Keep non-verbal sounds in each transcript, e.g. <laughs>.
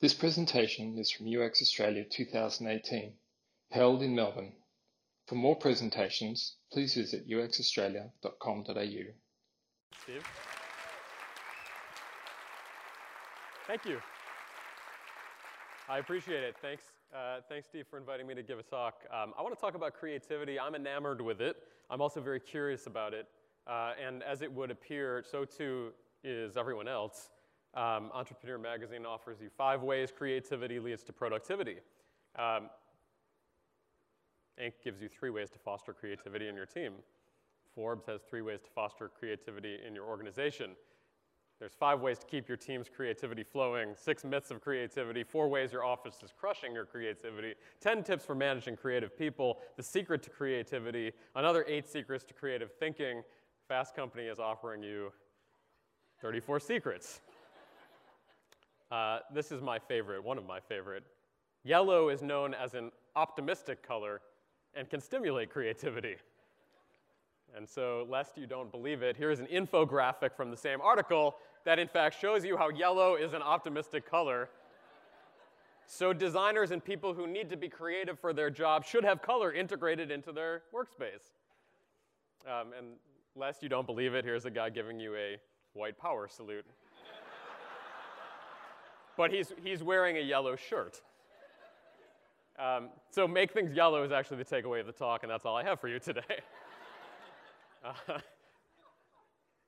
This presentation is from UX Australia 2018, held in Melbourne. For more presentations, please visit uxaustralia.com.au. Steve? Thank you. I appreciate it. Thanks, uh, thanks, Steve, for inviting me to give a talk. Um, I want to talk about creativity. I'm enamored with it. I'm also very curious about it. Uh, and as it would appear, so too is everyone else. Um, Entrepreneur Magazine offers you five ways creativity leads to productivity. Um, Inc. gives you three ways to foster creativity in your team. Forbes has three ways to foster creativity in your organization. There's five ways to keep your team's creativity flowing, six myths of creativity, four ways your office is crushing your creativity, 10 tips for managing creative people, the secret to creativity, another eight secrets to creative thinking. Fast Company is offering you 34 secrets. Uh, this is my favorite, one of my favorite. Yellow is known as an optimistic color and can stimulate creativity. And so, lest you don't believe it, here's an infographic from the same article that in fact shows you how yellow is an optimistic color. So, designers and people who need to be creative for their job should have color integrated into their workspace. Um, and lest you don't believe it, here's a guy giving you a white power salute. But he's, he's wearing a yellow shirt. Um, so make things yellow is actually the takeaway of the talk, and that's all I have for you today. <laughs> uh,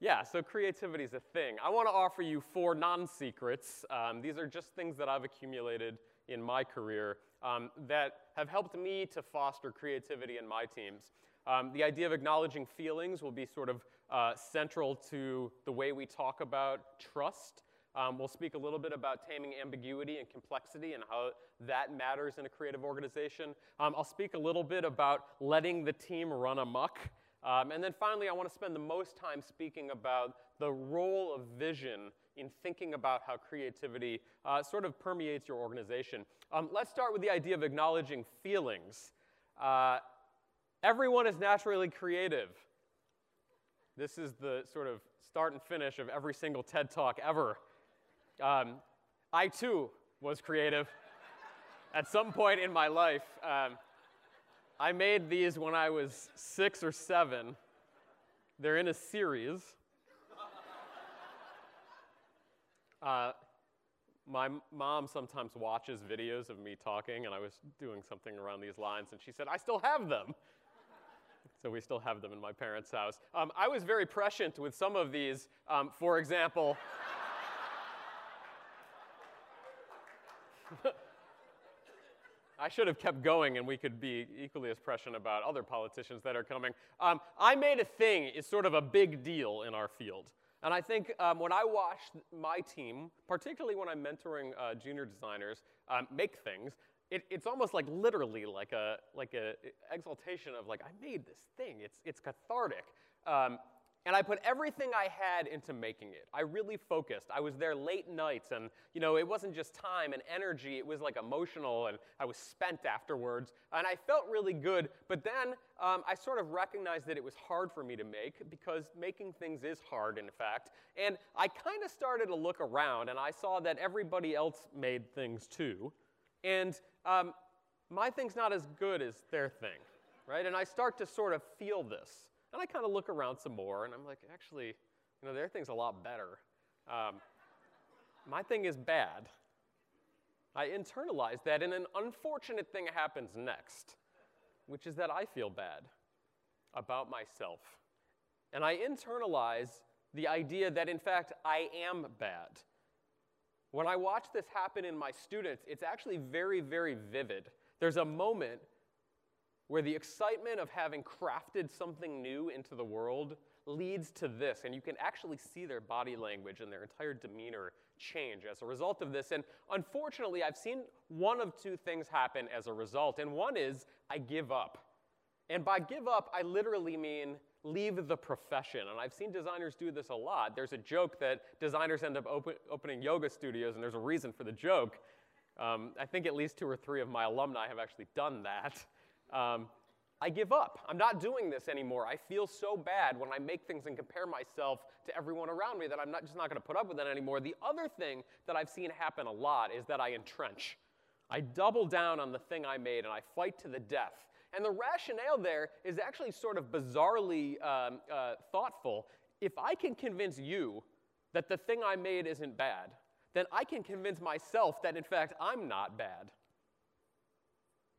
yeah, so creativity is a thing. I want to offer you four non-secrets. Um, these are just things that I've accumulated in my career um, that have helped me to foster creativity in my teams. Um, the idea of acknowledging feelings will be sort of uh, central to the way we talk about trust um, we'll speak a little bit about taming ambiguity and complexity and how that matters in a creative organization. Um, I'll speak a little bit about letting the team run amok. Um, and then finally, I want to spend the most time speaking about the role of vision in thinking about how creativity uh, sort of permeates your organization. Um, let's start with the idea of acknowledging feelings. Uh, everyone is naturally creative. This is the sort of start and finish of every single TED talk ever. Um, I too was creative <laughs> at some point in my life. Um, I made these when I was six or seven. They're in a series. <laughs> Uh, my mom sometimes watches videos of me talking, and I was doing something around these lines, and she said, I still have them. so we still have them in my parents' house. Um, I was very prescient with some of these. Um, for example, <laughs> I should have kept going and we could be equally as prescient about other politicians that are coming. Um, I made a thing is sort of a big deal in our field. And I think um, when I watch my team, particularly when I'm mentoring uh, junior designers, um, make things, it, it's almost like literally like a like a exaltation of like I made this thing. It's it's cathartic. Um, and I put everything I had into making it. I really focused. I was there late nights, and you know, it wasn't just time and energy, it was like emotional, and I was spent afterwards. And I felt really good, but then um, I sort of recognized that it was hard for me to make because making things is hard, in fact. And I kind of started to look around, and I saw that everybody else made things too. And um, my thing's not as good as their thing, right? And I start to sort of feel this. And I kind of look around some more, and I'm like, actually, you know, their thing's a lot better. Um, my thing is bad. I internalize that, and an unfortunate thing happens next, which is that I feel bad about myself. And I internalize the idea that, in fact, I am bad. When I watch this happen in my students, it's actually very, very vivid. There's a moment where the excitement of having crafted something new into the world leads to this. And you can actually see their body language and their entire demeanor change as a result of this. And unfortunately, I've seen one of two things happen as a result. And one is I give up. And by give up, I literally mean leave the profession. And I've seen designers do this a lot. There's a joke that designers end up open, opening yoga studios, and there's a reason for the joke. Um, I think at least two or three of my alumni have actually done that. Um, I give up. I'm not doing this anymore. I feel so bad when I make things and compare myself to everyone around me that I'm not, just not going to put up with it anymore. The other thing that I've seen happen a lot is that I entrench. I double down on the thing I made and I fight to the death. And the rationale there is actually sort of bizarrely um, uh, thoughtful. If I can convince you that the thing I made isn't bad, then I can convince myself that in fact I'm not bad.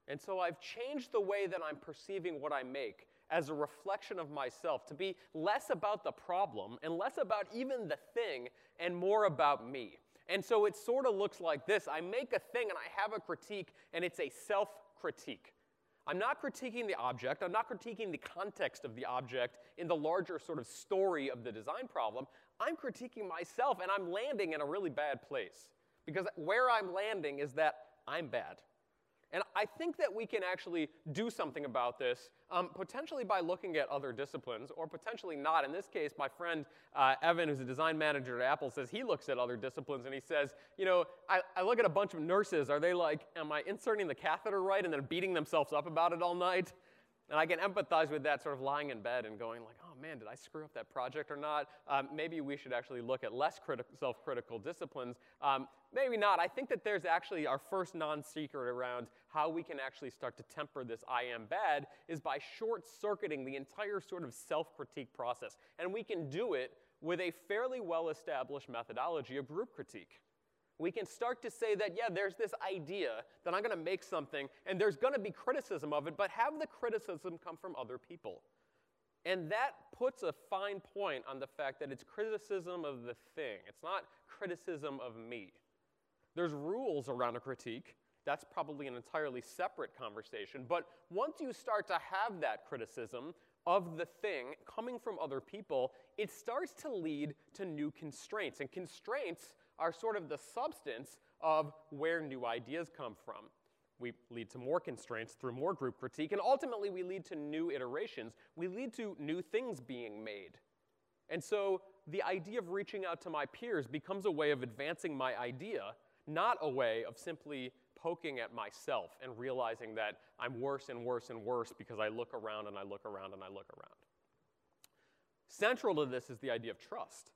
And so I've changed the way that I'm perceiving what I make as a reflection of myself to be less about the problem and less about even the thing and more about me. And so it sort of looks like this I make a thing and I have a critique, and it's a self critique. I'm not critiquing the object, I'm not critiquing the context of the object in the larger sort of story of the design problem. I'm critiquing myself, and I'm landing in a really bad place. Because where I'm landing is that I'm bad. And I think that we can actually do something about this, um, potentially by looking at other disciplines, or potentially not. In this case, my friend uh, Evan, who's a design manager at Apple, says he looks at other disciplines and he says, you know, I, I look at a bunch of nurses. Are they like, am I inserting the catheter right and then beating themselves up about it all night? And I can empathize with that sort of lying in bed and going like, man, did I screw up that project or not? Um, maybe we should actually look at less criti- self-critical disciplines. Um, maybe not. I think that there's actually our first non-secret around how we can actually start to temper this I am bad is by short-circuiting the entire sort of self-critique process. And we can do it with a fairly well-established methodology of group critique we can start to say that, yeah, there's this idea that I'm going to make something, and there's going to be criticism of it, but have the criticism come from other people. And that puts a fine point on the fact that it's criticism of the thing, it's not criticism of me. There's rules around a critique. That's probably an entirely separate conversation. But once you start to have that criticism of the thing coming from other people, it starts to lead to new constraints. And constraints are sort of the substance of where new ideas come from. We lead to more constraints through more group critique, and ultimately we lead to new iterations. We lead to new things being made. And so the idea of reaching out to my peers becomes a way of advancing my idea, not a way of simply poking at myself and realizing that I'm worse and worse and worse because I look around and I look around and I look around. Central to this is the idea of trust.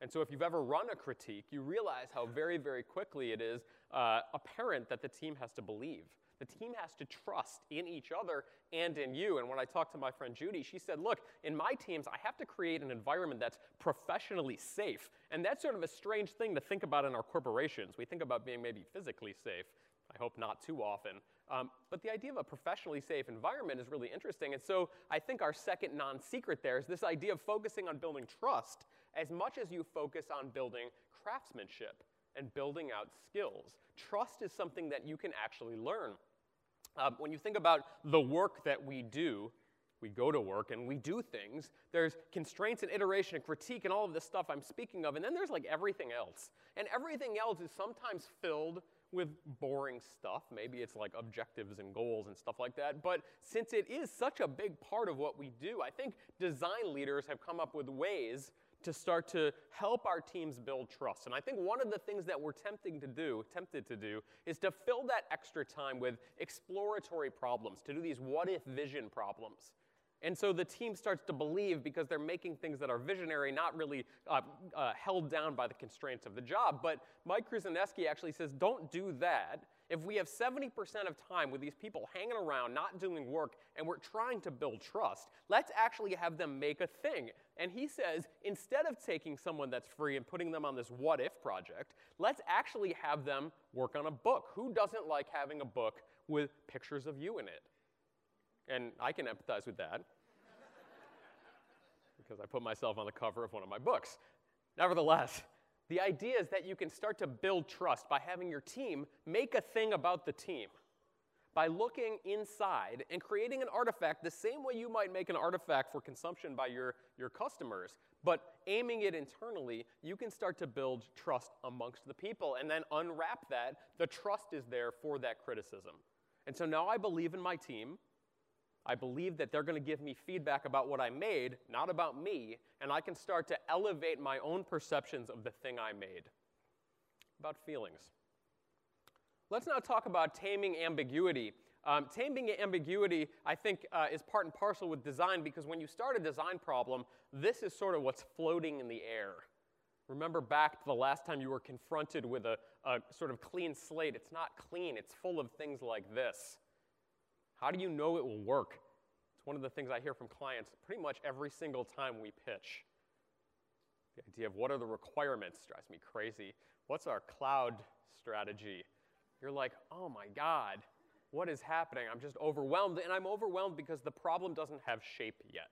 And so if you've ever run a critique, you realize how very, very quickly it is uh, apparent that the team has to believe. The team has to trust in each other and in you. And when I talked to my friend Judy, she said, Look, in my teams, I have to create an environment that's professionally safe. And that's sort of a strange thing to think about in our corporations. We think about being maybe physically safe. I hope not too often. Um, but the idea of a professionally safe environment is really interesting. And so I think our second non secret there is this idea of focusing on building trust as much as you focus on building craftsmanship and building out skills. Trust is something that you can actually learn. Uh, when you think about the work that we do, we go to work and we do things. There's constraints and iteration and critique and all of this stuff I'm speaking of. And then there's like everything else. And everything else is sometimes filled with boring stuff. Maybe it's like objectives and goals and stuff like that. But since it is such a big part of what we do, I think design leaders have come up with ways to start to help our teams build trust. And I think one of the things that we're tempting to do, tempted to do, is to fill that extra time with exploratory problems, to do these what if vision problems. And so the team starts to believe because they're making things that are visionary, not really uh, uh, held down by the constraints of the job. But Mike Kruzeniski actually says, don't do that. If we have 70% of time with these people hanging around, not doing work, and we're trying to build trust, let's actually have them make a thing. And he says, instead of taking someone that's free and putting them on this what if project, let's actually have them work on a book. Who doesn't like having a book with pictures of you in it? And I can empathize with that <laughs> because I put myself on the cover of one of my books. Nevertheless, the idea is that you can start to build trust by having your team make a thing about the team. By looking inside and creating an artifact the same way you might make an artifact for consumption by your, your customers, but aiming it internally, you can start to build trust amongst the people and then unwrap that. The trust is there for that criticism. And so now I believe in my team. I believe that they're going to give me feedback about what I made, not about me, and I can start to elevate my own perceptions of the thing I made. About feelings. Let's now talk about taming ambiguity. Um, taming ambiguity, I think, uh, is part and parcel with design because when you start a design problem, this is sort of what's floating in the air. Remember back to the last time you were confronted with a, a sort of clean slate. It's not clean, it's full of things like this. How do you know it will work? It's one of the things I hear from clients pretty much every single time we pitch. The idea of what are the requirements drives me crazy. What's our cloud strategy? You're like, oh my God, what is happening? I'm just overwhelmed. And I'm overwhelmed because the problem doesn't have shape yet.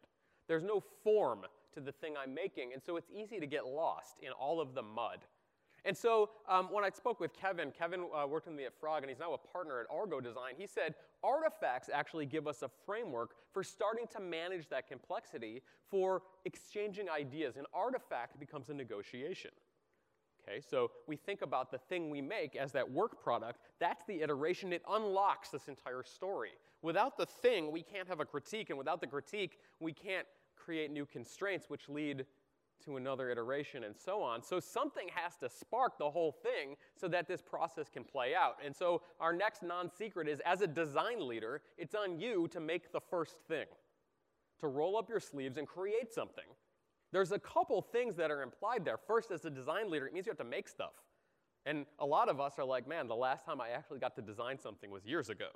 There's no form to the thing I'm making, and so it's easy to get lost in all of the mud. And so um, when I spoke with Kevin, Kevin uh, worked with me at Frog, and he's now a partner at Argo Design. He said artifacts actually give us a framework for starting to manage that complexity for exchanging ideas. An artifact becomes a negotiation. Okay, so we think about the thing we make as that work product. That's the iteration. It unlocks this entire story. Without the thing, we can't have a critique, and without the critique, we can't create new constraints, which lead to another iteration and so on. So something has to spark the whole thing so that this process can play out. And so our next non-secret is as a design leader, it's on you to make the first thing, to roll up your sleeves and create something. There's a couple things that are implied there. First, as a design leader, it means you have to make stuff. And a lot of us are like, man, the last time I actually got to design something was years ago.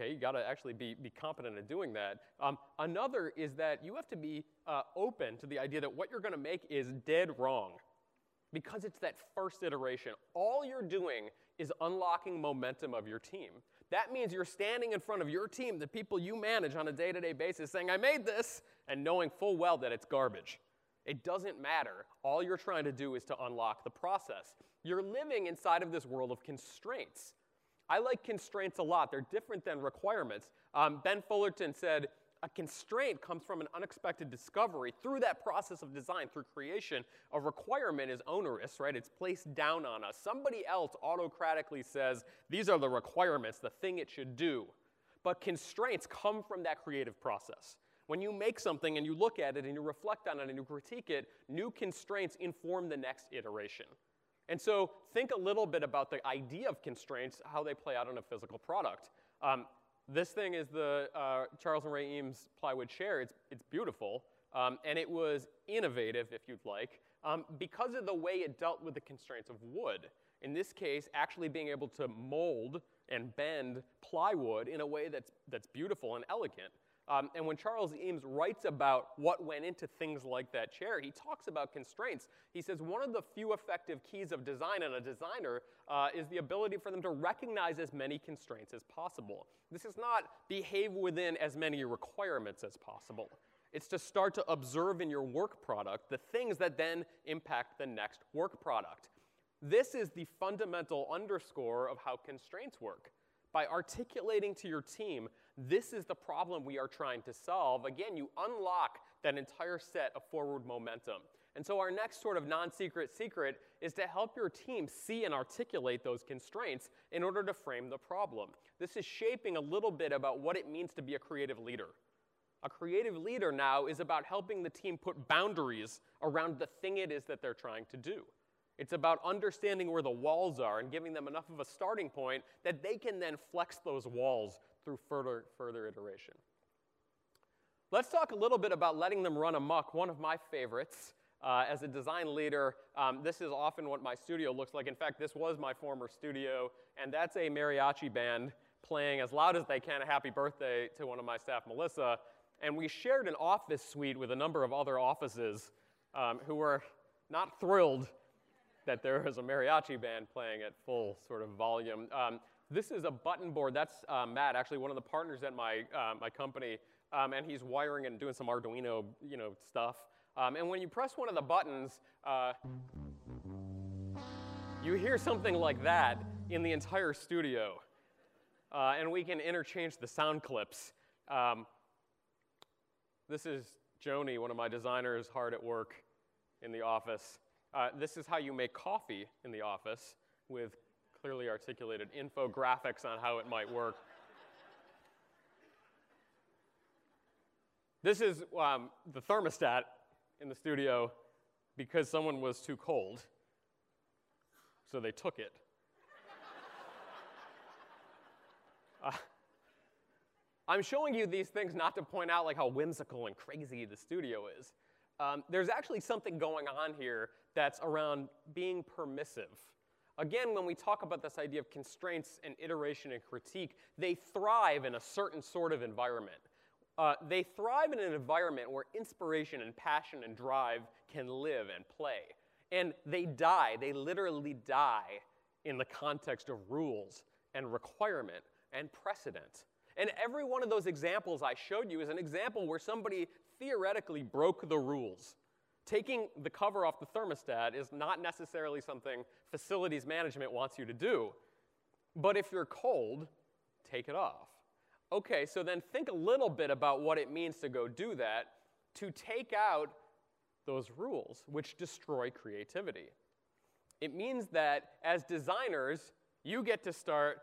Okay, you got to actually be, be competent at doing that. Um, another is that you have to be uh, open to the idea that what you're going to make is dead wrong because it's that first iteration. All you're doing is unlocking momentum of your team. That means you're standing in front of your team, the people you manage on a day to day basis, saying, I made this, and knowing full well that it's garbage. It doesn't matter. All you're trying to do is to unlock the process. You're living inside of this world of constraints. I like constraints a lot. They're different than requirements. Um, ben Fullerton said, a constraint comes from an unexpected discovery through that process of design, through creation. A requirement is onerous, right? It's placed down on us. Somebody else autocratically says, these are the requirements, the thing it should do. But constraints come from that creative process. When you make something and you look at it and you reflect on it and you critique it, new constraints inform the next iteration. And so think a little bit about the idea of constraints, how they play out in a physical product. Um, this thing is the uh, Charles and Ray Eames plywood chair. It's, it's beautiful, um, and it was innovative, if you'd like, um, because of the way it dealt with the constraints of wood. In this case, actually being able to mold and bend plywood in a way that's, that's beautiful and elegant. Um, and when Charles Eames writes about what went into things like that chair, he talks about constraints. He says one of the few effective keys of design and a designer uh, is the ability for them to recognize as many constraints as possible. This is not behave within as many requirements as possible. It's to start to observe in your work product the things that then impact the next work product. This is the fundamental underscore of how constraints work. By articulating to your team this is the problem we are trying to solve. Again, you unlock that entire set of forward momentum. And so, our next sort of non secret secret is to help your team see and articulate those constraints in order to frame the problem. This is shaping a little bit about what it means to be a creative leader. A creative leader now is about helping the team put boundaries around the thing it is that they're trying to do. It's about understanding where the walls are and giving them enough of a starting point that they can then flex those walls through further, further iteration. Let's talk a little bit about letting them run amok, one of my favorites. Uh, as a design leader, um, this is often what my studio looks like. In fact, this was my former studio, and that's a mariachi band playing as loud as they can a happy birthday to one of my staff, Melissa. And we shared an office suite with a number of other offices um, who were not thrilled that there was a mariachi band playing at full sort of volume. Um, this is a button board. That's uh, Matt, actually one of the partners at my, uh, my company, um, and he's wiring and doing some Arduino you know, stuff. Um, and when you press one of the buttons, uh, you hear something like that in the entire studio. Uh, and we can interchange the sound clips. Um, this is Joni, one of my designers, hard at work in the office. Uh, this is how you make coffee in the office with clearly articulated infographics on how it might work. this is um, the thermostat in the studio because someone was too cold, so they took it. <laughs> Uh, I'm showing you these things not to point out like how whimsical and crazy the studio is. Um, there's actually something going on here that's around being permissive. Again, when we talk about this idea of constraints and iteration and critique, they thrive in a certain sort of environment. Uh, they thrive in an environment where inspiration and passion and drive can live and play. And they die, they literally die in the context of rules and requirement and precedent. And every one of those examples I showed you is an example where somebody theoretically broke the rules. Taking the cover off the thermostat is not necessarily something facilities management wants you to do. But if you're cold, take it off. Okay, so then think a little bit about what it means to go do that, to take out those rules, which destroy creativity. It means that as designers, you get to start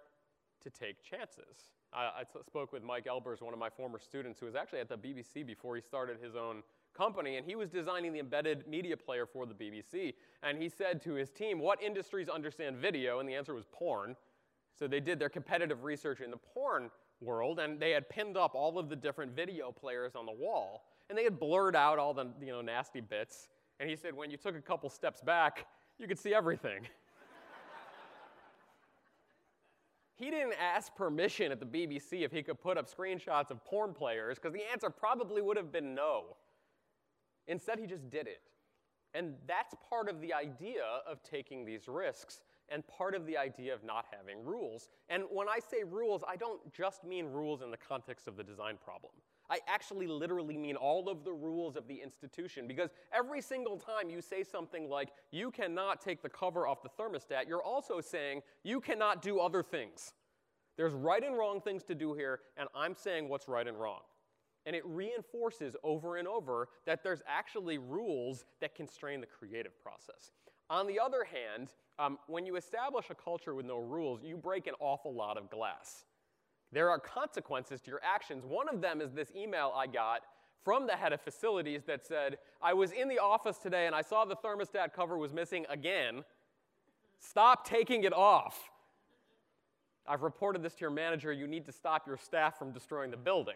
to take chances. I, spoke with Mike Elbers, one of my former students, who was actually at the BBC before he started his own company, and he was designing the embedded media player for the BBC. And he said to his team, What industries understand video? And the answer was porn. So they did their competitive research in the porn world, and they had pinned up all of the different video players on the wall. And they had blurred out all the you know, nasty bits. And he said, When you took a couple steps back, you could see everything. <laughs> He didn't ask permission at the BBC if he could put up screenshots of porn players, because the answer probably would have been no. Instead, he just did it. And that's part of the idea of taking these risks and part of the idea of not having rules. And when I say rules, I don't just mean rules in the context of the design problem. I actually literally mean all of the rules of the institution because every single time you say something like, you cannot take the cover off the thermostat, you're also saying you cannot do other things. There's right and wrong things to do here, and I'm saying what's right and wrong. And it reinforces over and over that there's actually rules that constrain the creative process. On the other hand, um, when you establish a culture with no rules, you break an awful lot of glass. There are consequences to your actions. One of them is this email I got from the head of facilities that said, I was in the office today and I saw the thermostat cover was missing again. Stop taking it off. I've reported this to your manager. You need to stop your staff from destroying the building.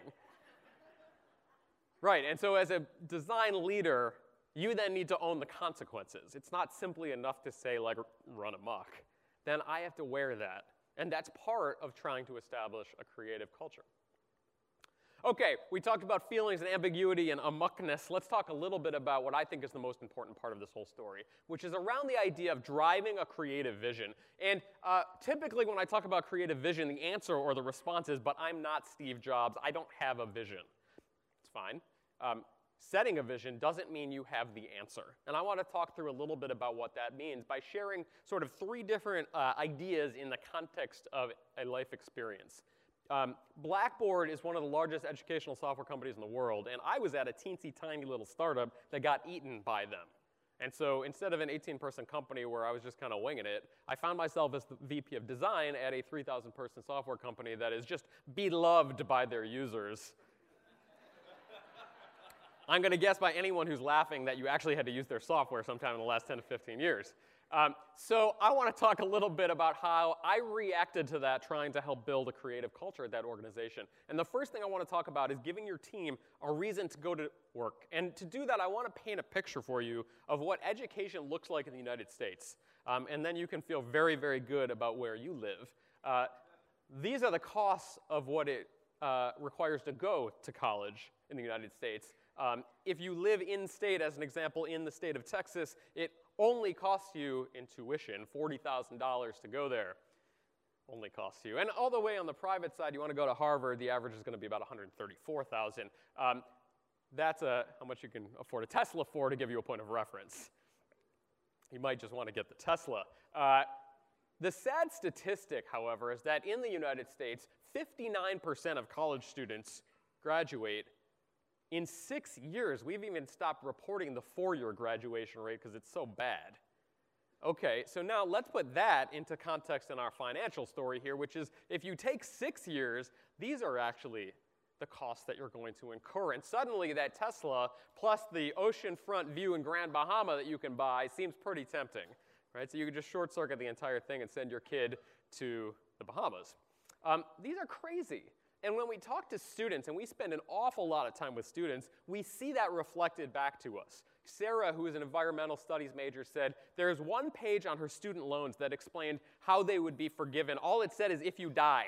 Right, and so as a design leader, you then need to own the consequences. It's not simply enough to say, like, run amok. Then I have to wear that. And that's part of trying to establish a creative culture. Okay, we talked about feelings and ambiguity and amuckness. Let's talk a little bit about what I think is the most important part of this whole story, which is around the idea of driving a creative vision. And uh, typically, when I talk about creative vision, the answer or the response is, but I'm not Steve Jobs. I don't have a vision. It's fine. Um, Setting a vision doesn't mean you have the answer. And I want to talk through a little bit about what that means by sharing sort of three different uh, ideas in the context of a life experience. Um, Blackboard is one of the largest educational software companies in the world, and I was at a teensy tiny little startup that got eaten by them. And so instead of an 18 person company where I was just kind of winging it, I found myself as the VP of design at a 3,000 person software company that is just beloved by their users. I'm going to guess by anyone who's laughing that you actually had to use their software sometime in the last 10 to 15 years. Um, so I want to talk a little bit about how I reacted to that trying to help build a creative culture at that organization. And the first thing I want to talk about is giving your team a reason to go to work. And to do that, I want to paint a picture for you of what education looks like in the United States. Um, and then you can feel very, very good about where you live. Uh, these are the costs of what it uh, requires to go to college in the United States. Um, if you live in state, as an example, in the state of Texas, it only costs you in tuition $40,000 to go there. Only costs you. And all the way on the private side, you want to go to Harvard, the average is going to be about 134,000. Um, that's a, how much you can afford a Tesla for to give you a point of reference. You might just want to get the Tesla. Uh, the sad statistic, however, is that in the United States, 59% of college students graduate in six years, we've even stopped reporting the four year graduation rate because it's so bad. Okay, so now let's put that into context in our financial story here, which is if you take six years, these are actually the costs that you're going to incur. And suddenly, that Tesla plus the oceanfront view in Grand Bahama that you can buy seems pretty tempting, right? So you could just short circuit the entire thing and send your kid to the Bahamas. Um, these are crazy And when we talk to students, and we spend an awful lot of time with students, we see that reflected back to us. Sarah, who is an environmental studies major, said there's one page on her student loans that explained how they would be forgiven. All it said is if you die.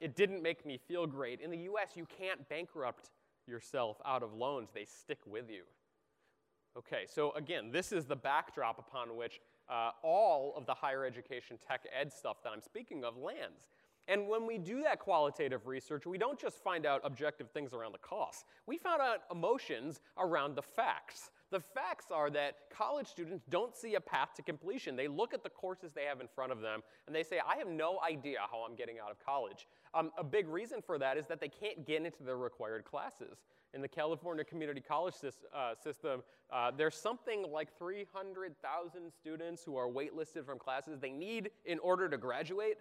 it didn't make me feel great. In the US, you can't bankrupt yourself out of loans, they stick with you. Okay, so again, this is the backdrop upon which uh, all of the higher education tech ed stuff that I'm speaking of lands. And when we do that qualitative research, we don't just find out objective things around the costs. We found out emotions around the facts. The facts are that college students don't see a path to completion. They look at the courses they have in front of them and they say, I have no idea how I'm getting out of college. Um, a big reason for that is that they can't get into their required classes. In the California Community College uh, system, uh, there's something like 300,000 students who are waitlisted from classes they need in order to graduate.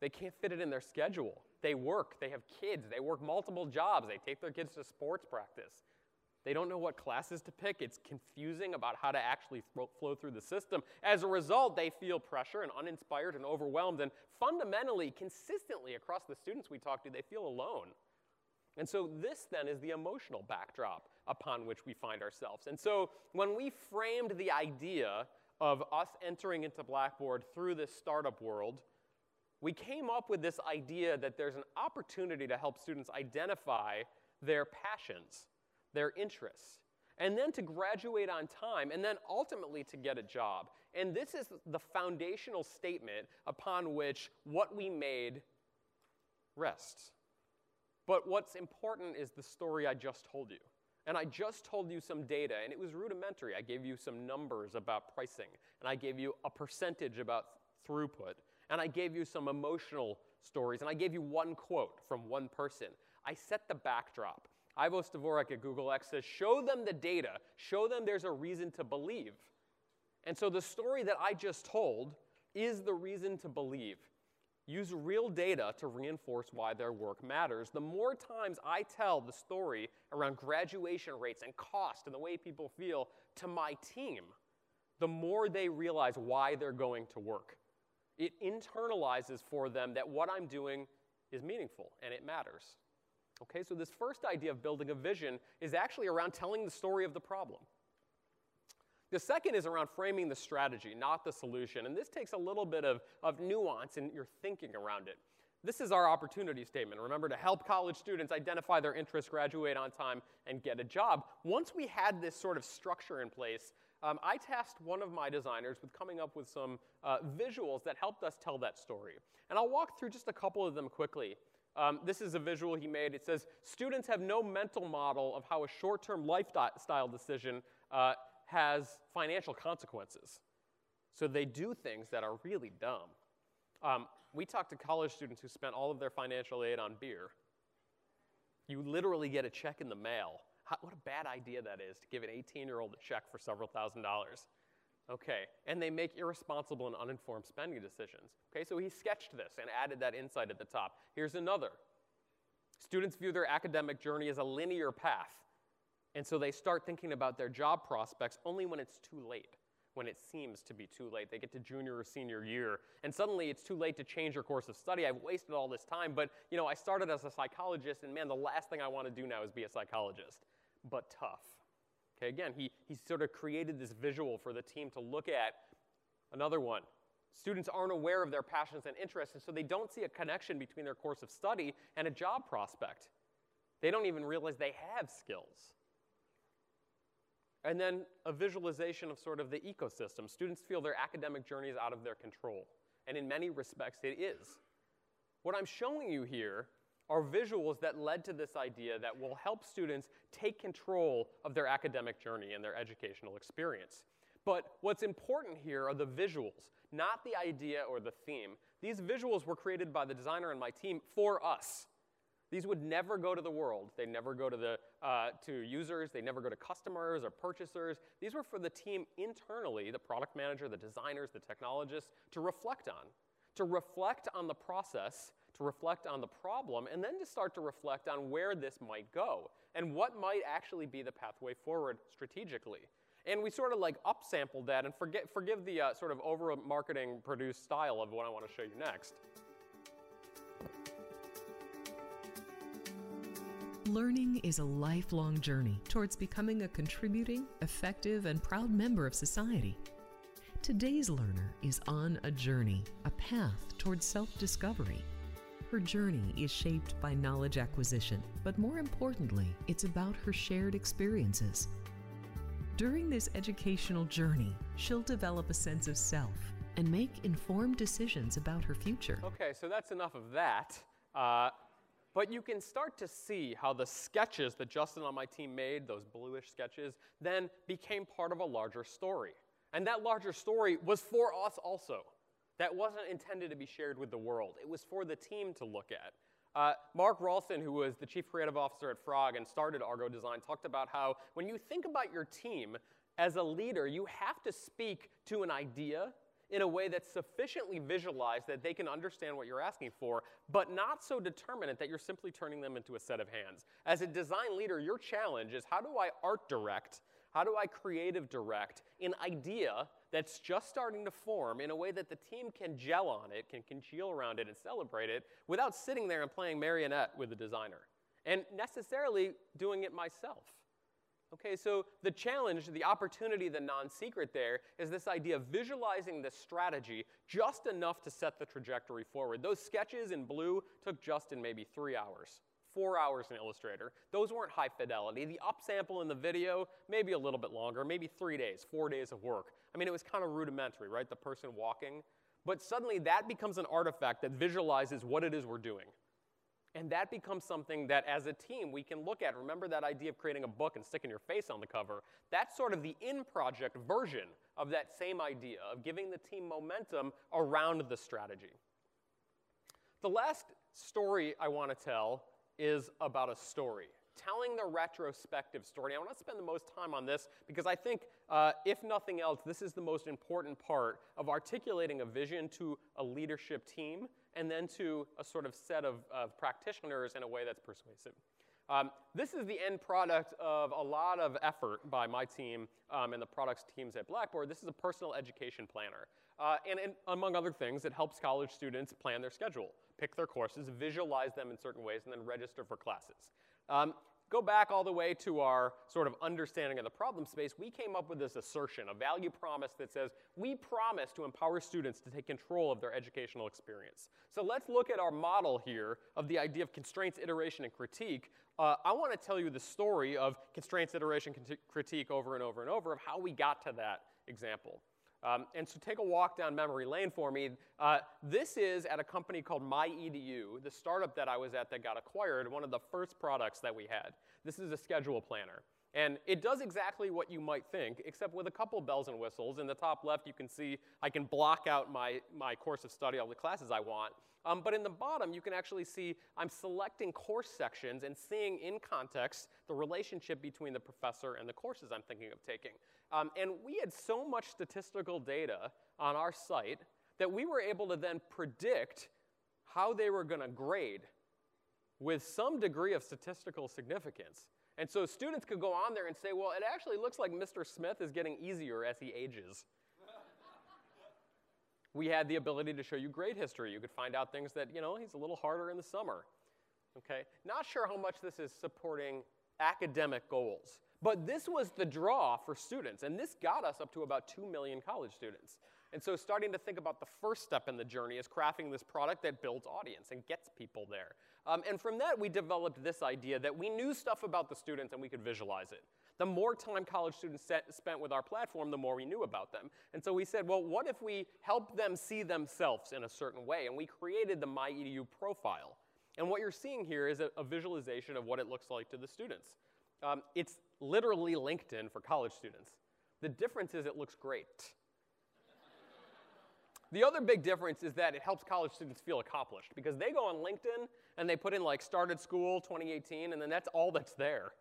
They can't fit it in their schedule. They work, they have kids, they work multiple jobs, they take their kids to sports practice. They don't know what classes to pick. It's confusing about how to actually flow through the system. As a result, they feel pressure and uninspired and overwhelmed. And fundamentally, consistently across the students we talk to, they feel alone. And so, this then is the emotional backdrop upon which we find ourselves. And so, when we framed the idea of us entering into Blackboard through this startup world, we came up with this idea that there's an opportunity to help students identify their passions, their interests, and then to graduate on time, and then ultimately to get a job. And this is the foundational statement upon which what we made rests. But what's important is the story I just told you. And I just told you some data, and it was rudimentary. I gave you some numbers about pricing, and I gave you a percentage about throughput and I gave you some emotional stories, and I gave you one quote from one person. I set the backdrop. Ivo Stivoric at Google X says, show them the data, show them there's a reason to believe. And so the story that I just told is the reason to believe. Use real data to reinforce why their work matters. The more times I tell the story around graduation rates and cost and the way people feel to my team, the more they realize why they're going to work. It internalizes for them that what I'm doing is meaningful and it matters. Okay, so this first idea of building a vision is actually around telling the story of the problem. The second is around framing the strategy, not the solution. And this takes a little bit of, of nuance in your thinking around it. This is our opportunity statement. Remember to help college students identify their interests, graduate on time, and get a job. Once we had this sort of structure in place, um, I tasked one of my designers with coming up with some uh, visuals that helped us tell that story. And I'll walk through just a couple of them quickly. Um, this is a visual he made. It says, students have no mental model of how a short-term lifestyle decision uh, has financial consequences. So they do things that are really dumb. Um, we talked to college students who spent all of their financial aid on beer. You literally get a check in the mail what a bad idea that is to give an 18 year old a check for several thousand dollars. Okay, and they make irresponsible and uninformed spending decisions. Okay, so he sketched this and added that insight at the top. Here's another. Students view their academic journey as a linear path, and so they start thinking about their job prospects only when it's too late, when it seems to be too late. They get to junior or senior year, and suddenly it's too late to change your course of study. I've wasted all this time, but you know, I started as a psychologist, and man, the last thing I want to do now is be a psychologist but tough. Okay, again, he, he sort of created this visual for the team to look at. Another one. Students aren't aware of their passions and interests, and so they don't see a connection between their course of study and a job prospect. They don't even realize they have skills. And then a visualization of sort of the ecosystem. Students feel their academic journey is out of their control. And in many respects, it is. What I'm showing you here are visuals that led to this idea that will help students take control of their academic journey and their educational experience. But what's important here are the visuals, not the idea or the theme. These visuals were created by the designer and my team for us. These would never go to the world. They never go to, the, uh, to users. They never go to customers or purchasers. These were for the team internally, the product manager, the designers, the technologists, to reflect on. To reflect on the process to reflect on the problem, and then to start to reflect on where this might go and what might actually be the pathway forward strategically. And we sort of like upsampled that and forget, forgive the uh, sort of over marketing produced style of what I want to show you next. Learning is a lifelong journey towards becoming a contributing, effective, and proud member of society. Today's learner is on a journey, a path towards self discovery her journey is shaped by knowledge acquisition, but more importantly, it's about her shared experiences. During this educational journey, she'll develop a sense of self and make informed decisions about her future. Okay, so that's enough of that. Uh, but you can start to see how the sketches that Justin on my team made, those bluish sketches, then became part of a larger story. And that larger story was for us also. That wasn't intended to be shared with the world, it was for the team to look at. Uh, Mark Rolston, who was the chief creative officer at Frog and started Argo Design, talked about how when you think about your team as a leader, you have to speak to an idea in a way that's sufficiently visualized that they can understand what you're asking for, but not so determinate that you're simply turning them into a set of hands. As a design leader, your challenge is how do I art direct, how do I creative direct an idea that's just starting to form in a way that the team can gel on it, can congeal around it, and celebrate it without sitting there and playing marionette with the designer, and necessarily doing it myself. Okay, so the challenge, the opportunity, the non secret there is this idea of visualizing the strategy just enough to set the trajectory forward. Those sketches in blue took Justin maybe three hours, four hours in Illustrator. Those weren't high fidelity. The upsample in the video, maybe a little bit longer, maybe three days, four days of work. I mean, it was kind of rudimentary, right? The person walking. But suddenly that becomes an artifact that visualizes what it is we're doing. And that becomes something that as a team we can look at. Remember that idea of creating a book and sticking your face on the cover? That's sort of the in project version of that same idea of giving the team momentum around the strategy. The last story I want to tell is about a story. Telling the retrospective story. I want to spend the most time on this because I think, uh, if nothing else, this is the most important part of articulating a vision to a leadership team and then to a sort of set of, of practitioners in a way that's persuasive. Um, this is the end product of a lot of effort by my team um, and the products teams at Blackboard. This is a personal education planner. Uh, and, and, among other things, it helps college students plan their schedule, pick their courses, visualize them in certain ways, and then register for classes. Um, go back all the way to our sort of understanding of the problem space, we came up with this assertion, a value promise that says we promise to empower students to take control of their educational experience. So let's look at our model here of the idea of constraints, iteration, and critique. Uh, I want to tell you the story of constraints, iteration, critique over and over and over of how we got to that example. Um, and so take a walk down memory lane for me. Uh, this is at a company called MyEDU, the startup that I was at that got acquired, one of the first products that we had. This is a schedule planner. And it does exactly what you might think, except with a couple bells and whistles. In the top left, you can see I can block out my, my course of study, all the classes I want. Um, but in the bottom, you can actually see I'm selecting course sections and seeing in context the relationship between the professor and the courses I'm thinking of taking. Um, and we had so much statistical data on our site that we were able to then predict how they were going to grade with some degree of statistical significance. And so students could go on there and say, well, it actually looks like Mr. Smith is getting easier as he ages we had the ability to show you grade history. You could find out things that, you know, he's a little harder in the summer. Okay? Not sure how much this is supporting academic goals. But this was the draw for students, and this got us up to about 2 million college students. And so, starting to think about the first step in the journey is crafting this product that builds audience and gets people there. Um, and from that, we developed this idea that we knew stuff about the students and we could visualize it. The more time college students set, spent with our platform, the more we knew about them. And so we said, well, what if we help them see themselves in a certain way? And we created the MyEDU profile. And what you're seeing here is a, a visualization of what it looks like to the students. Um, it's literally LinkedIn for college students. The difference is it looks great. The other big difference is that it helps college students feel accomplished because they go on LinkedIn and they put in like started school 2018 and then that's all that's there.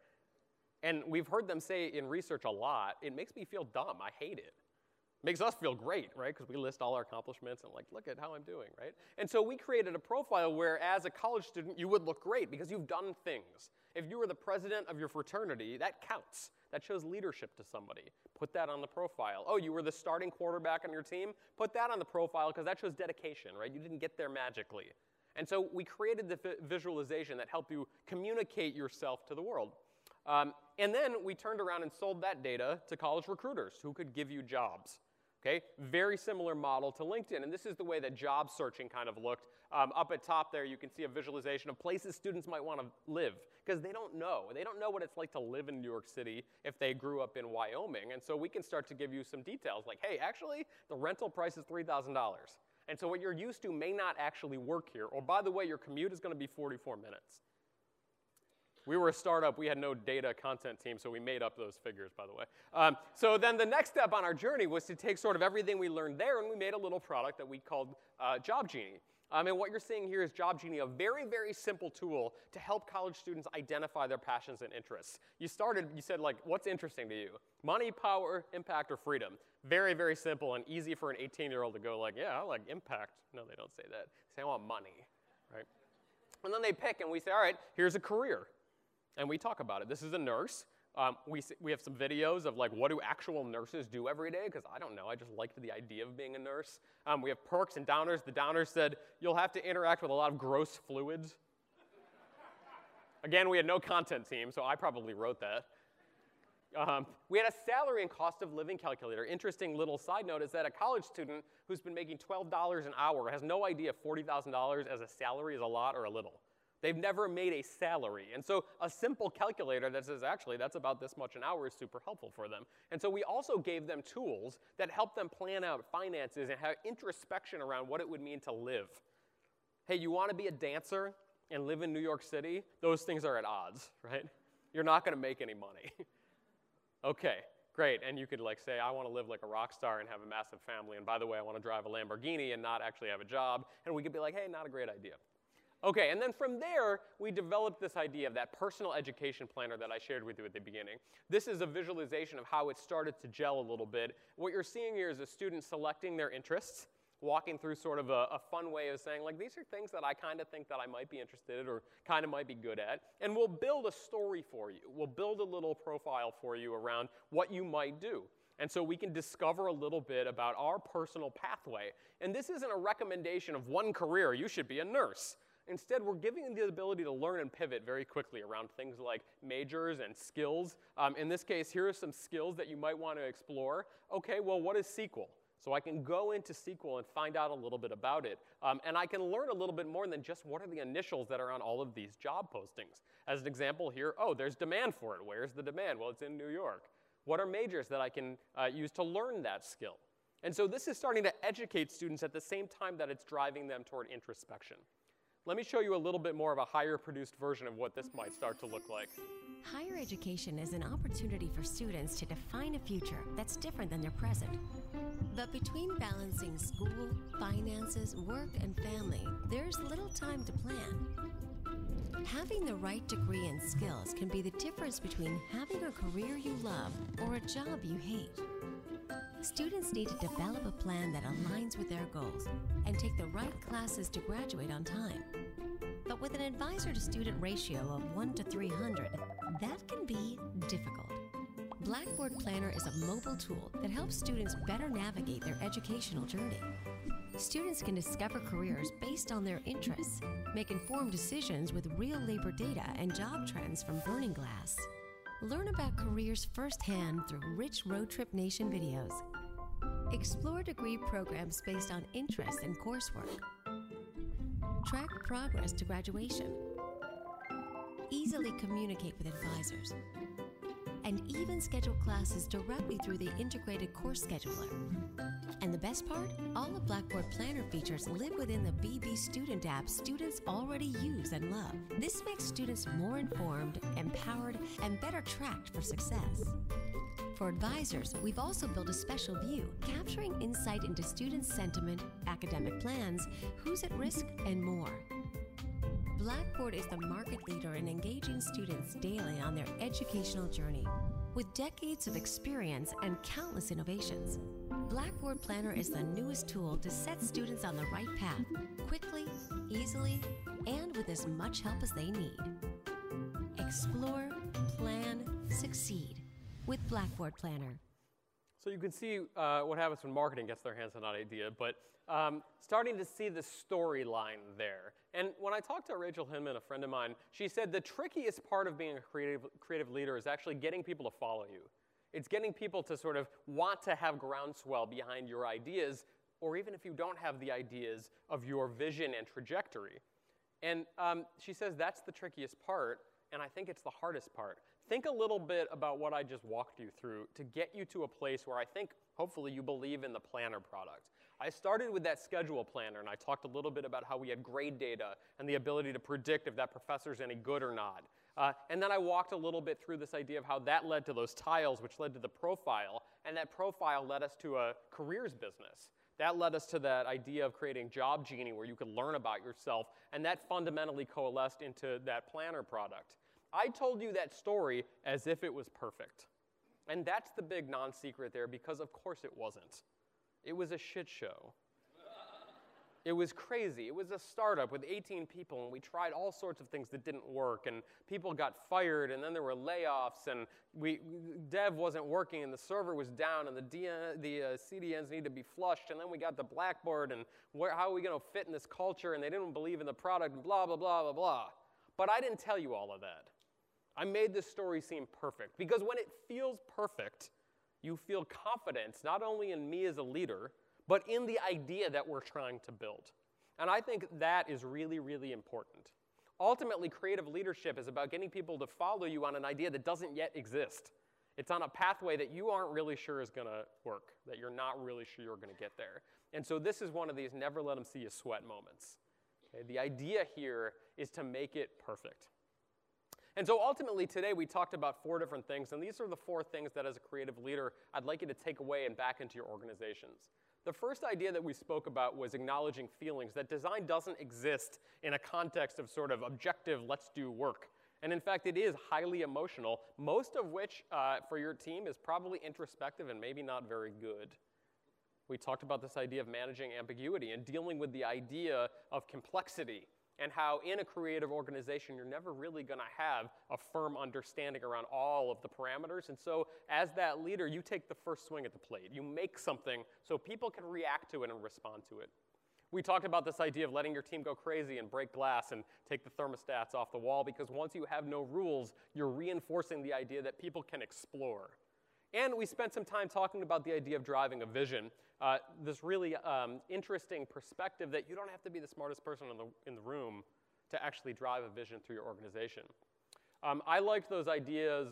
And we've heard them say in research a lot, it makes me feel dumb. I hate it. Makes us feel great, right? Because we list all our accomplishments and like, look at how I'm doing, right? And so we created a profile where as a college student, you would look great because you've done things. If you were the president of your fraternity, that counts. That shows leadership to somebody. Put that on the profile. Oh, you were the starting quarterback on your team? Put that on the profile because that shows dedication, right? You didn't get there magically. And so we created the visualization that helped you communicate yourself to the world. Um, and then we turned around and sold that data to college recruiters who could give you jobs. Okay, very similar model to LinkedIn, and this is the way that job searching kind of looked. Um, up at top there, you can see a visualization of places students might want to live because they don't know. They don't know what it's like to live in New York City if they grew up in Wyoming, and so we can start to give you some details like, hey, actually, the rental price is $3,000. And so what you're used to may not actually work here. Or by the way, your commute is going to be 44 minutes. We were a startup. We had no data content team, so we made up those figures, by the way. Um, so then the next step on our journey was to take sort of everything we learned there, and we made a little product that we called uh, Job Genie. Um, and what you're seeing here is Job Genie, a very, very simple tool to help college students identify their passions and interests. You started, you said, like, what's interesting to you? Money, power, impact, or freedom? Very, very simple and easy for an 18 year old to go, like, yeah, I like impact. No, they don't say that. They say, I want money, right? And then they pick, and we say, all right, here's a career and we talk about it. This is a nurse. Um, we, we have some videos of like what do actual nurses do every day because I don't know. I just liked the idea of being a nurse. Um, we have perks and downers. The downers said you'll have to interact with a lot of gross fluids. Again, we had no content team, so I probably wrote that. Um, we had a salary and cost of living calculator. Interesting little side note is that a college student who's been making $12 an hour has no idea $40,000 as a salary is a lot or a little. They've never made a salary. And so a simple calculator that says, actually, that's about this much an hour is super helpful for them. And so we also gave them tools that help them plan out finances and have introspection around what it would mean to live. Hey, you want to be a dancer and live in New York City? Those things are at odds, <laughs> right? You're not going to make any money. <laughs> okay, great. And you could like say, I want to live like a rock star and have a massive family. And by the way, I want to drive a Lamborghini and not actually have a job. And we could be like, hey, not a great idea. Okay, and then from there, we developed this idea of that personal education planner that I shared with you at the beginning. This is a visualization of how it started to gel a little bit. What you're seeing here is a student selecting their interests, walking through sort of a, a fun way of saying, like, these are things that I kind of think that I might be interested in or kind of might be good at. And we'll build a story for you. We'll build a little profile for you around what you might do. And so we can discover a little bit about our personal pathway. And this isn't a recommendation of one career, you should be a nurse. Instead, we're giving them the ability to learn and pivot very quickly around things like majors and skills. Um, in this case, here are some skills that you might want to explore. Okay, well, what is SQL? So I can go into SQL and find out a little bit about it. Um, and I can learn a little bit more than just what are the initials that are on all of these job postings. As an example here, oh, there's demand for it. Where's the demand? Well, it's in New York. What are majors that I can uh, use to learn that skill? And so this is starting to educate students at the same time that it's driving them toward introspection. Let me show you a little bit more of a higher produced version of what this might start to look like. Higher education is an opportunity for students to define a future that's different than their present. But between balancing school, finances, work, and family, there's little time to plan. Having the right degree and skills can be the difference between having a career you love or a job you hate. Students need to develop a plan that aligns with their goals and take the right classes to graduate on time. But with an advisor to student ratio of 1 to 300, that can be difficult. Blackboard Planner is a mobile tool that helps students better navigate their educational journey. Students can discover careers based on their interests, make informed decisions with real labor data and job trends from Burning Glass. Learn about careers firsthand through rich Road Trip Nation videos. Explore degree programs based on interests and coursework. Track progress to graduation. Easily communicate with advisors. And even schedule classes directly through the integrated course scheduler. And the best part? All of Blackboard Planner features live within the BB Student app students already use and love. This makes students more informed, empowered, and better tracked for success. For advisors, we've also built a special view, capturing insight into students' sentiment, academic plans, who's at risk, and more. Blackboard is the market leader in engaging students daily on their educational journey. With decades of experience and countless innovations, Blackboard Planner is the newest tool to set students on the right path, quickly, easily, and with as much help as they need. Explore, plan, succeed with Blackboard Planner. So you can see uh, what happens when marketing gets their hands on that idea, but um, starting to see the storyline there. And when I talked to Rachel Hinman, a friend of mine, she said the trickiest part of being a creative, creative leader is actually getting people to follow you. It's getting people to sort of want to have groundswell behind your ideas, or even if you don't have the ideas of your vision and trajectory. And um, she says that's the trickiest part, and I think it's the hardest part. Think a little bit about what I just walked you through to get you to a place where I think, hopefully, you believe in the planner product. I started with that schedule planner, and I talked a little bit about how we had grade data and the ability to predict if that professor's any good or not. Uh, and then I walked a little bit through this idea of how that led to those tiles, which led to the profile, and that profile led us to a careers business. That led us to that idea of creating Job Genie, where you could learn about yourself, and that fundamentally coalesced into that planner product. I told you that story as if it was perfect. And that's the big non secret there, because of course it wasn't. It was a shit show. It was crazy. It was a startup with 18 people, and we tried all sorts of things that didn't work, and people got fired, and then there were layoffs, and we, dev wasn't working, and the server was down, and the, DN, the uh, CDNs needed to be flushed, and then we got the Blackboard, and where, how are we going to fit in this culture, and they didn't believe in the product, and blah, blah, blah, blah, blah. But I didn't tell you all of that. I made this story seem perfect, because when it feels perfect, you feel confidence not only in me as a leader, but in the idea that we're trying to build. And I think that is really, really important. Ultimately, creative leadership is about getting people to follow you on an idea that doesn't yet exist. It's on a pathway that you aren't really sure is going to work, that you're not really sure you're going to get there. And so this is one of these never let them see you sweat moments. Okay? The idea here is to make it perfect. And so ultimately today we talked about four different things, and these are the four things that as a creative leader I'd like you to take away and back into your organizations. The first idea that we spoke about was acknowledging feelings, that design doesn't exist in a context of sort of objective, let's do work. And in fact, it is highly emotional, most of which uh, for your team is probably introspective and maybe not very good. We talked about this idea of managing ambiguity and dealing with the idea of complexity and how in a creative organization you're never really going to have a firm understanding around all of the parameters. And so, as that leader, you take the first swing at the plate. You make something so people can react to it and respond to it. We talked about this idea of letting your team go crazy and break glass and take the thermostats off the wall because once you have no rules, you're reinforcing the idea that people can explore. And we spent some time talking about the idea of driving a vision uh, this really um, interesting perspective that you don't have to be the smartest person in the, in the room to actually drive a vision through your organization. Um, I liked those ideas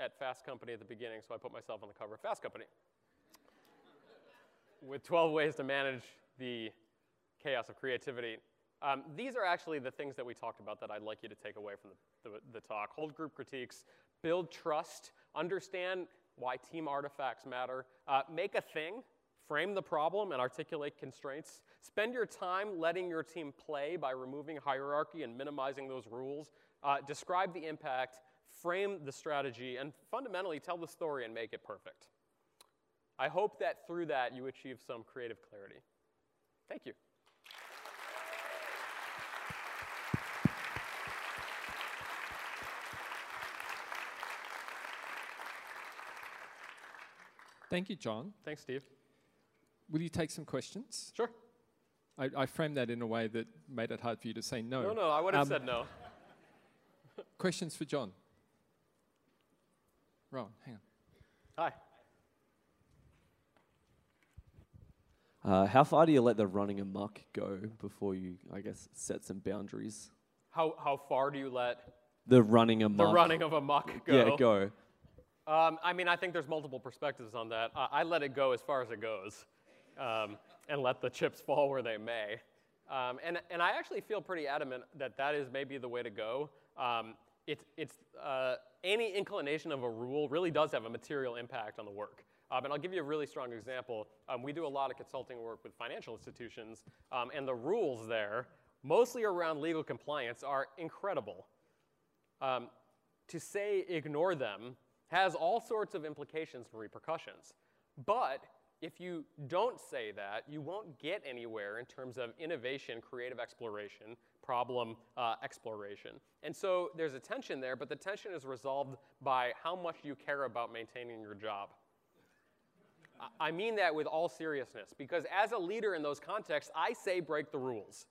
at Fast Company at the beginning, so I put myself on the cover of Fast Company with 12 ways to manage the chaos of creativity. Um, these are actually the things that we talked about that I'd like you to take away from the, the, the talk. Hold group critiques, build trust, understand why team artifacts matter, uh, make a thing, Frame the problem and articulate constraints. Spend your time letting your team play by removing hierarchy and minimizing those rules. Uh, describe the impact, frame the strategy, and fundamentally tell the story and make it perfect. I hope that through that you achieve some creative clarity. Thank you. Thank you, John. Thanks, Steve. Will you take some questions? Sure. I, I, framed that in a way that made it hard for you to say no. No, no, I would have um, said no. questions for John? Ron, hang on. Hi. Uh, how far do you let the running amok go before you, I guess, set some boundaries? How, how far do you let the running amok? The running of amok go. Yeah, go. Um, I mean, I think there's multiple perspectives on that. Uh, I let it go as far as it goes um, and let the chips fall where they may. Um, and, and I actually feel pretty adamant that that is maybe the way to go. Um, it's, it's, uh, any inclination of a rule really does have a material impact on the work. Um, and I'll give you a really strong example. Um, we do a lot of consulting work with financial institutions, um, and the rules there, mostly around legal compliance, are incredible. Um, to say ignore them has all sorts of implications and repercussions. But if you don't say that, you won't get anywhere in terms of innovation, creative exploration, problem uh, exploration. And so there's a tension there, but the tension is resolved by how much you care about maintaining your job. I mean that with all seriousness because as a leader in those contexts, I say break the rules.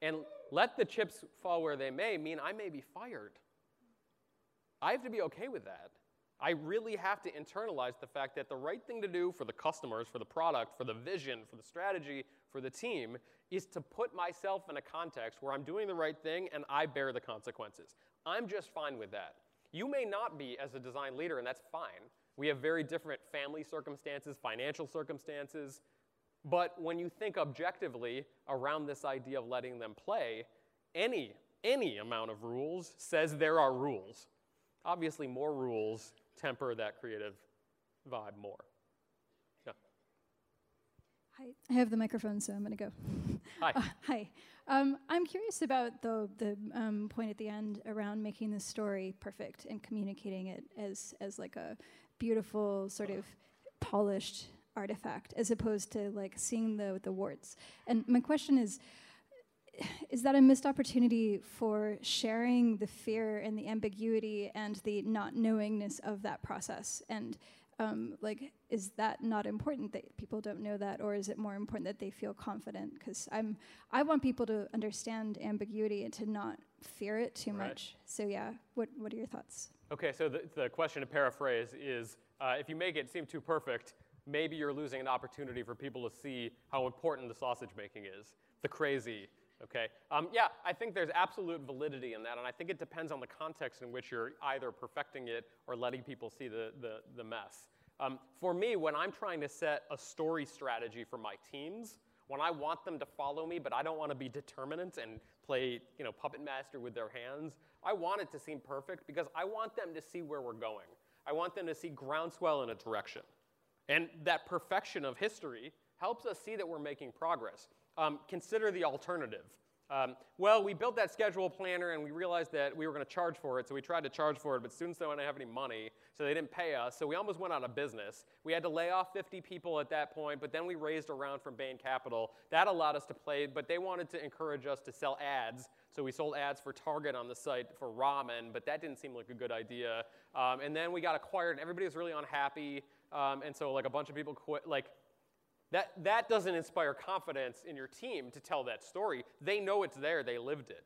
And let the chips fall where they may mean I may be fired. I have to be okay with that. I really have to internalize the fact that the right thing to do for the customers, for the product, for the vision, for the strategy, for the team is to put myself in a context where I'm doing the right thing and I bear the consequences. I'm just fine with that. You may not be as a design leader, and that's fine. We have very different family circumstances, financial circumstances. But when you think objectively around this idea of letting them play, any, any amount of rules says there are rules. Obviously, more rules temper that creative vibe more. Yeah. Hi, I have the microphone, so I'm going to go. Hi. Uh, hi. Um, I'm curious about the the um, point at the end around making the story perfect and communicating it as as like a beautiful sort of polished artifact, as opposed to like seeing the the warts. And my question is is that a missed opportunity for sharing the fear and the ambiguity and the not knowingness of that process? And um, like, is that not important that people don't know that, or is it more important that they feel confident? Because I'm, I want people to understand ambiguity and to not fear it too Right. much. So yeah, what what are your thoughts? Okay, so the, the question to paraphrase is uh, if you make it seem too perfect, maybe you're losing an opportunity for people to see how important the sausage making is, the crazy. Okay, um, yeah, I think there's absolute validity in that, and I think it depends on the context in which you're either perfecting it or letting people see the, the, the mess. Um, for me, when I'm trying to set a story strategy for my teams, when I want them to follow me, but I don't want to be determinant and play, you know, puppet master with their hands, I want it to seem perfect because I want them to see where we're going. I want them to see groundswell in a direction. And that perfection of history helps us see that we're making progress. Um, consider the alternative. Um, well, we built that schedule planner and we realized that we were going to charge for it, so we tried to charge for it, but students don't have any money, so they didn't pay us, so we almost went out of business. We had to lay off 50 people at that point, but then we raised a round from Bain Capital. That allowed us to play, but they wanted to encourage us to sell ads, so we sold ads for Target on the site for ramen, but that didn't seem like a good idea. Um, and then we got acquired, and everybody was really unhappy, um, and so like a bunch of people quit. Like that, that doesn't inspire confidence in your team to tell that story. They know it's there, they lived it.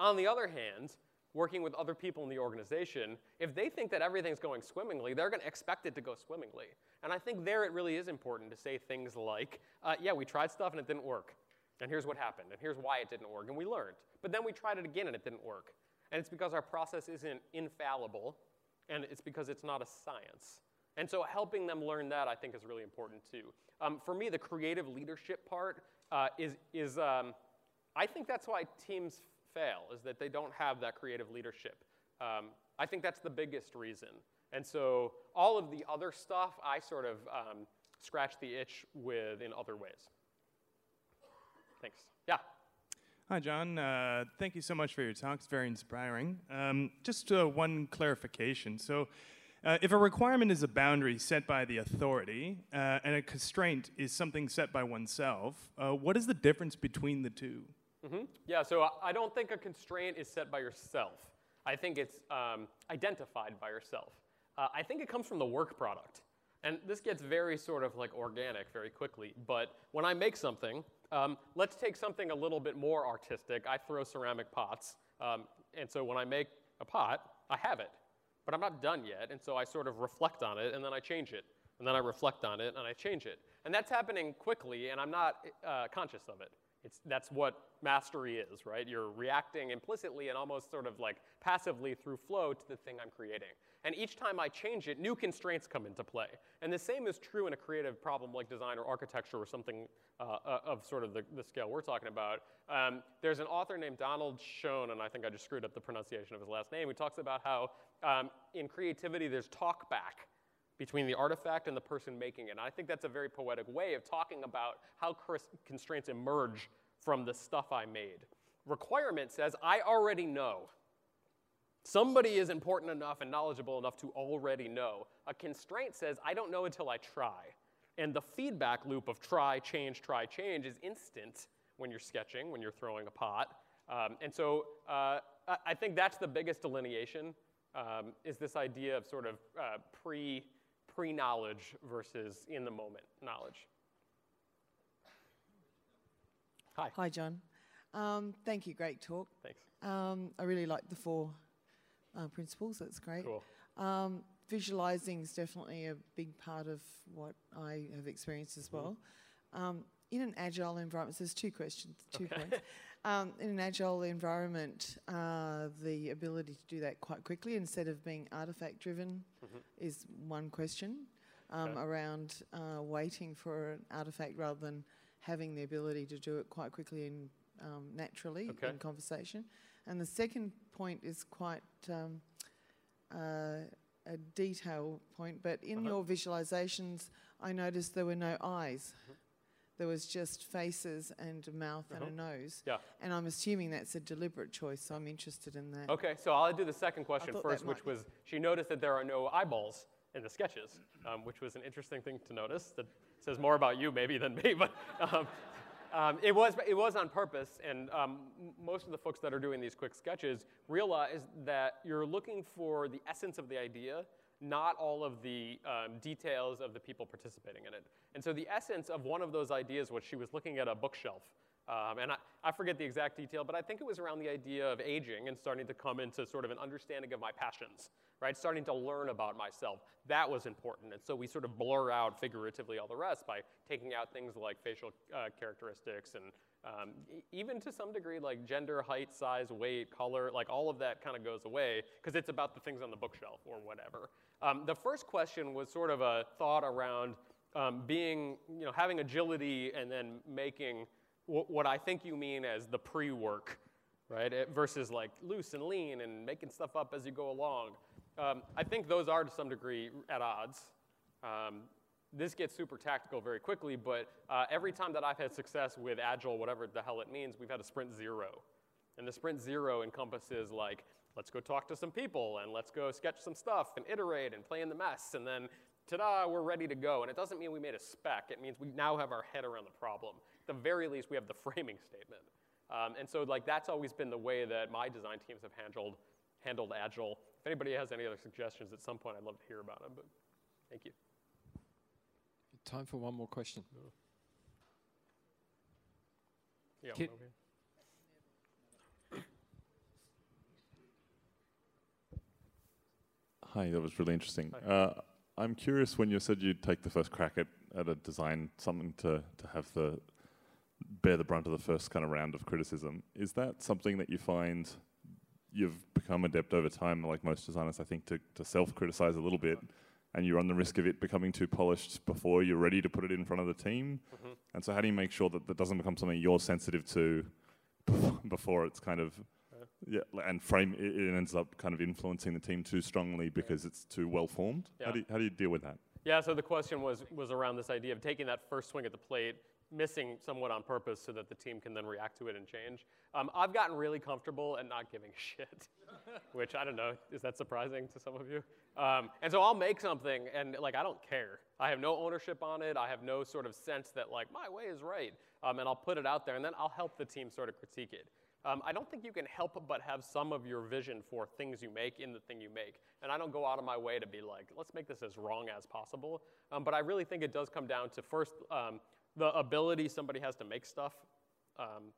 On the other hand, working with other people in the organization, if they think that everything's going swimmingly, they're going to expect it to go swimmingly. And I think there it really is important to say things like, uh, yeah, we tried stuff and it didn't work. And here's what happened, and here's why it didn't work, and we learned. But then we tried it again and it didn't work. And it's because our process isn't infallible, and it's because it's not a science. And so helping them learn that, I think, is really important too. Um, for me, the creative leadership part uh, is, is um, I think that's why teams fail, is that they don't have that creative leadership. Um, I think that's the biggest reason. And so all of the other stuff, I sort of um, scratch the itch with in other ways. Thanks. Yeah. Hi, John. Uh, thank you so much for your talk. It's very inspiring. Um, just uh, one clarification. So, uh, if a requirement is a boundary set by the authority uh, and a constraint is something set by oneself, uh, what is the difference between the two? hmm Yeah, so I- I don't think a constraint is set by yourself. I think it's um, identified by yourself. Uh, I think it comes from the work product. And this gets very sort of like organic very quickly. But when I make something, um, let's take something a little bit more artistic. I throw ceramic pots. Um, and so when I make a pot, I have it. But I'm not done yet. And so I sort of reflect on it and then I change it. And then I reflect on it and I change it. And that's happening quickly, and I'm not uh, conscious of it. It's, that's what mastery is, right? You're reacting implicitly and almost sort of like passively through flow to the thing I'm creating. And each time I change it, new constraints come into play. And the same is true in a creative problem like design or architecture or something uh, uh, of sort of the, the scale we're talking about. Um, there's an author named Donald Schoen, and I think I just screwed up the pronunciation of his last name, who talks about how um, in creativity there's talk back between the artifact and the person making it. And I think that's a very poetic way of talking about how constraints emerge from the stuff I made. Requirement says, I already know. Somebody is important enough and knowledgeable enough to already know. A constraint says, I don't know until I try. And the feedback loop of try, change, try, change is instant when you're sketching, when you're throwing a pot. Um, and so uh, I- think that's the biggest delineation um, is this idea of sort of uh, pre, pre-knowledge versus in the moment knowledge. Hi. Hi, John. Um, thank you. Great talk. Thanks. Um, I really like the four uh, principles. That's great. Cool. Um, visualizing is definitely a big part of what I have experienced as well. Um, in an agile environment, so there's two questions, two Okay. points. <laughs> Um, in an agile environment, uh, the ability to do that quite quickly instead of being artifact driven is one question um, Okay. around uh, waiting for an artifact rather than having the ability to do it quite quickly and um, naturally Okay. in conversation. And the second point is quite um, uh, a detail point, but in Uh-huh. your visualizations, I noticed there were no eyes. Mm-hmm. There was just faces and a mouth and a nose. Yeah. And I'm assuming that's a deliberate choice, so I'm interested in that. Okay, so I'll do the second question thought first, which might- was she noticed that there are no eyeballs in the sketches, um, which was an interesting thing to notice. That says more about you maybe than me, <laughs> but um, um, it was it was on purpose. And um, m- most of the folks that are doing these quick sketches realize that you're looking for the essence of the idea, not all of the um, details of the people participating in it. And so the essence of one of those ideas was she was looking at a bookshelf. Um, and I, I forget the exact detail, but I think it was around the idea of aging and starting to come into sort of an understanding of my passions, right? Starting to learn about myself. That was important. And so we sort of blur out figuratively all the rest by taking out things like facial uh, characteristics and um, even to some degree like gender, height, size, weight, color, like all of that kind of goes away because it's about the things on the bookshelf or whatever. Um, the first question was sort of a thought around um, being, you know, having agility and then making wh- what I think you mean as the pre-work, right? eh, versus like loose and lean and making stuff up as you go along. Um, I think those are to some degree at odds. Um, this gets super tactical very quickly, but uh, every time that I've had success with Agile, whatever the hell it means, we've had a sprint zero. And the sprint zero encompasses like, let's go talk to some people and let's go sketch some stuff and iterate and play in the mess. And then, ta-da, we're ready to go. And it doesn't mean we made a spec. It means we now have our head around the problem. At the very least, we have the <laughs> framing statement. Um, and so like that's always been the way that my design teams have handled, handled Agile. If anybody has any other suggestions at some point, I'd love to hear about them. But thank you. Time for one more question. Yeah, Hi, that was really interesting. Uh, I'm curious when you said you'd take the first crack at, at a design, something to, to have the bear the brunt of the first kind of round of criticism. Is that something that you find you've become adept over time, like most designers, I think, to, to self criticize a little bit, and you run the risk of it becoming too polished before you're ready to put it in front of the team? And so, how do you make sure that that doesn't become something you're sensitive to before <laughs> it's kind of yeah, and frame it, it ends up kind of influencing the team too strongly because it's too well formed. Yeah. How do you, how do you deal with that? Yeah, so the question was, was around this idea of taking that first swing at the plate, missing somewhat on purpose so that the team can then react to it and change. Um, I've gotten really comfortable at not giving a shit, <laughs> which I don't know, is that surprising to some of you? Um, and so I'll make something and like I don't care. I have no ownership on it. I have no sort of sense that like my way is right. Um, and I'll put it out there and then I'll help the team sort of critique it. Um, I don't think you can help but have some of your vision for things you make in the thing you make. And I don't go out of my way to be like, let's make this as wrong as possible. Um, but I really think it does come down to first um, the ability somebody has to make stuff. Um,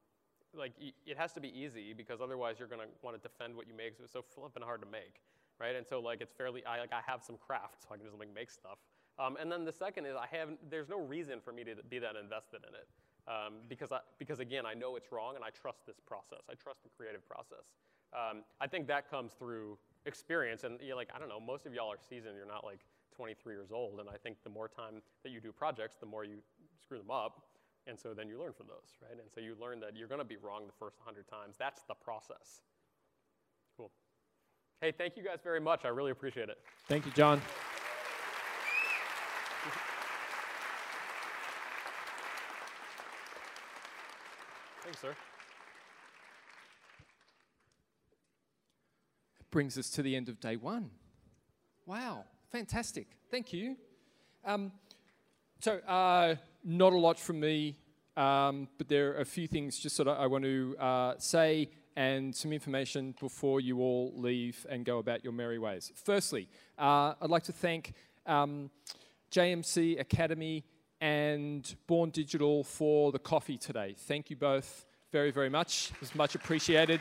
like it has to be easy because otherwise you're gonna want to defend what you make. So it's so flippin' hard to make, right? And so like it's fairly, I like I have some craft, so I can just like make stuff. Um, and then the second is I have there's no reason for me to be that invested in it um, because I, because again I know it's wrong and I trust this process. I trust the creative process. Um, I think that comes through experience and you're like I don't know most of y'all are seasoned. You're not like 23 years old, and I think the more time that you do projects, the more you screw them up. And so then you learn from those, right? And so you learn that you're going to be wrong the first 100 times. That's the process. Cool. Hey, thank you guys very much. I really appreciate it. Thank you, John. Sir. brings us to the end of day one. Wow, fantastic. Thank you. Um, so, uh, not a lot from me, um, but there are a few things just sort of I want to uh, say and some information before you all leave and go about your merry ways. Firstly, uh, I'd like to thank um, JMC Academy and Born Digital for the coffee today. Thank you both very, very much. It was much appreciated.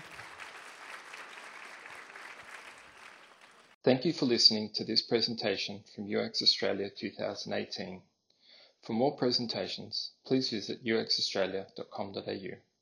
Thank you for listening to this presentation from UX Australia 2018. For more presentations, please visit uxaustralia.com.au.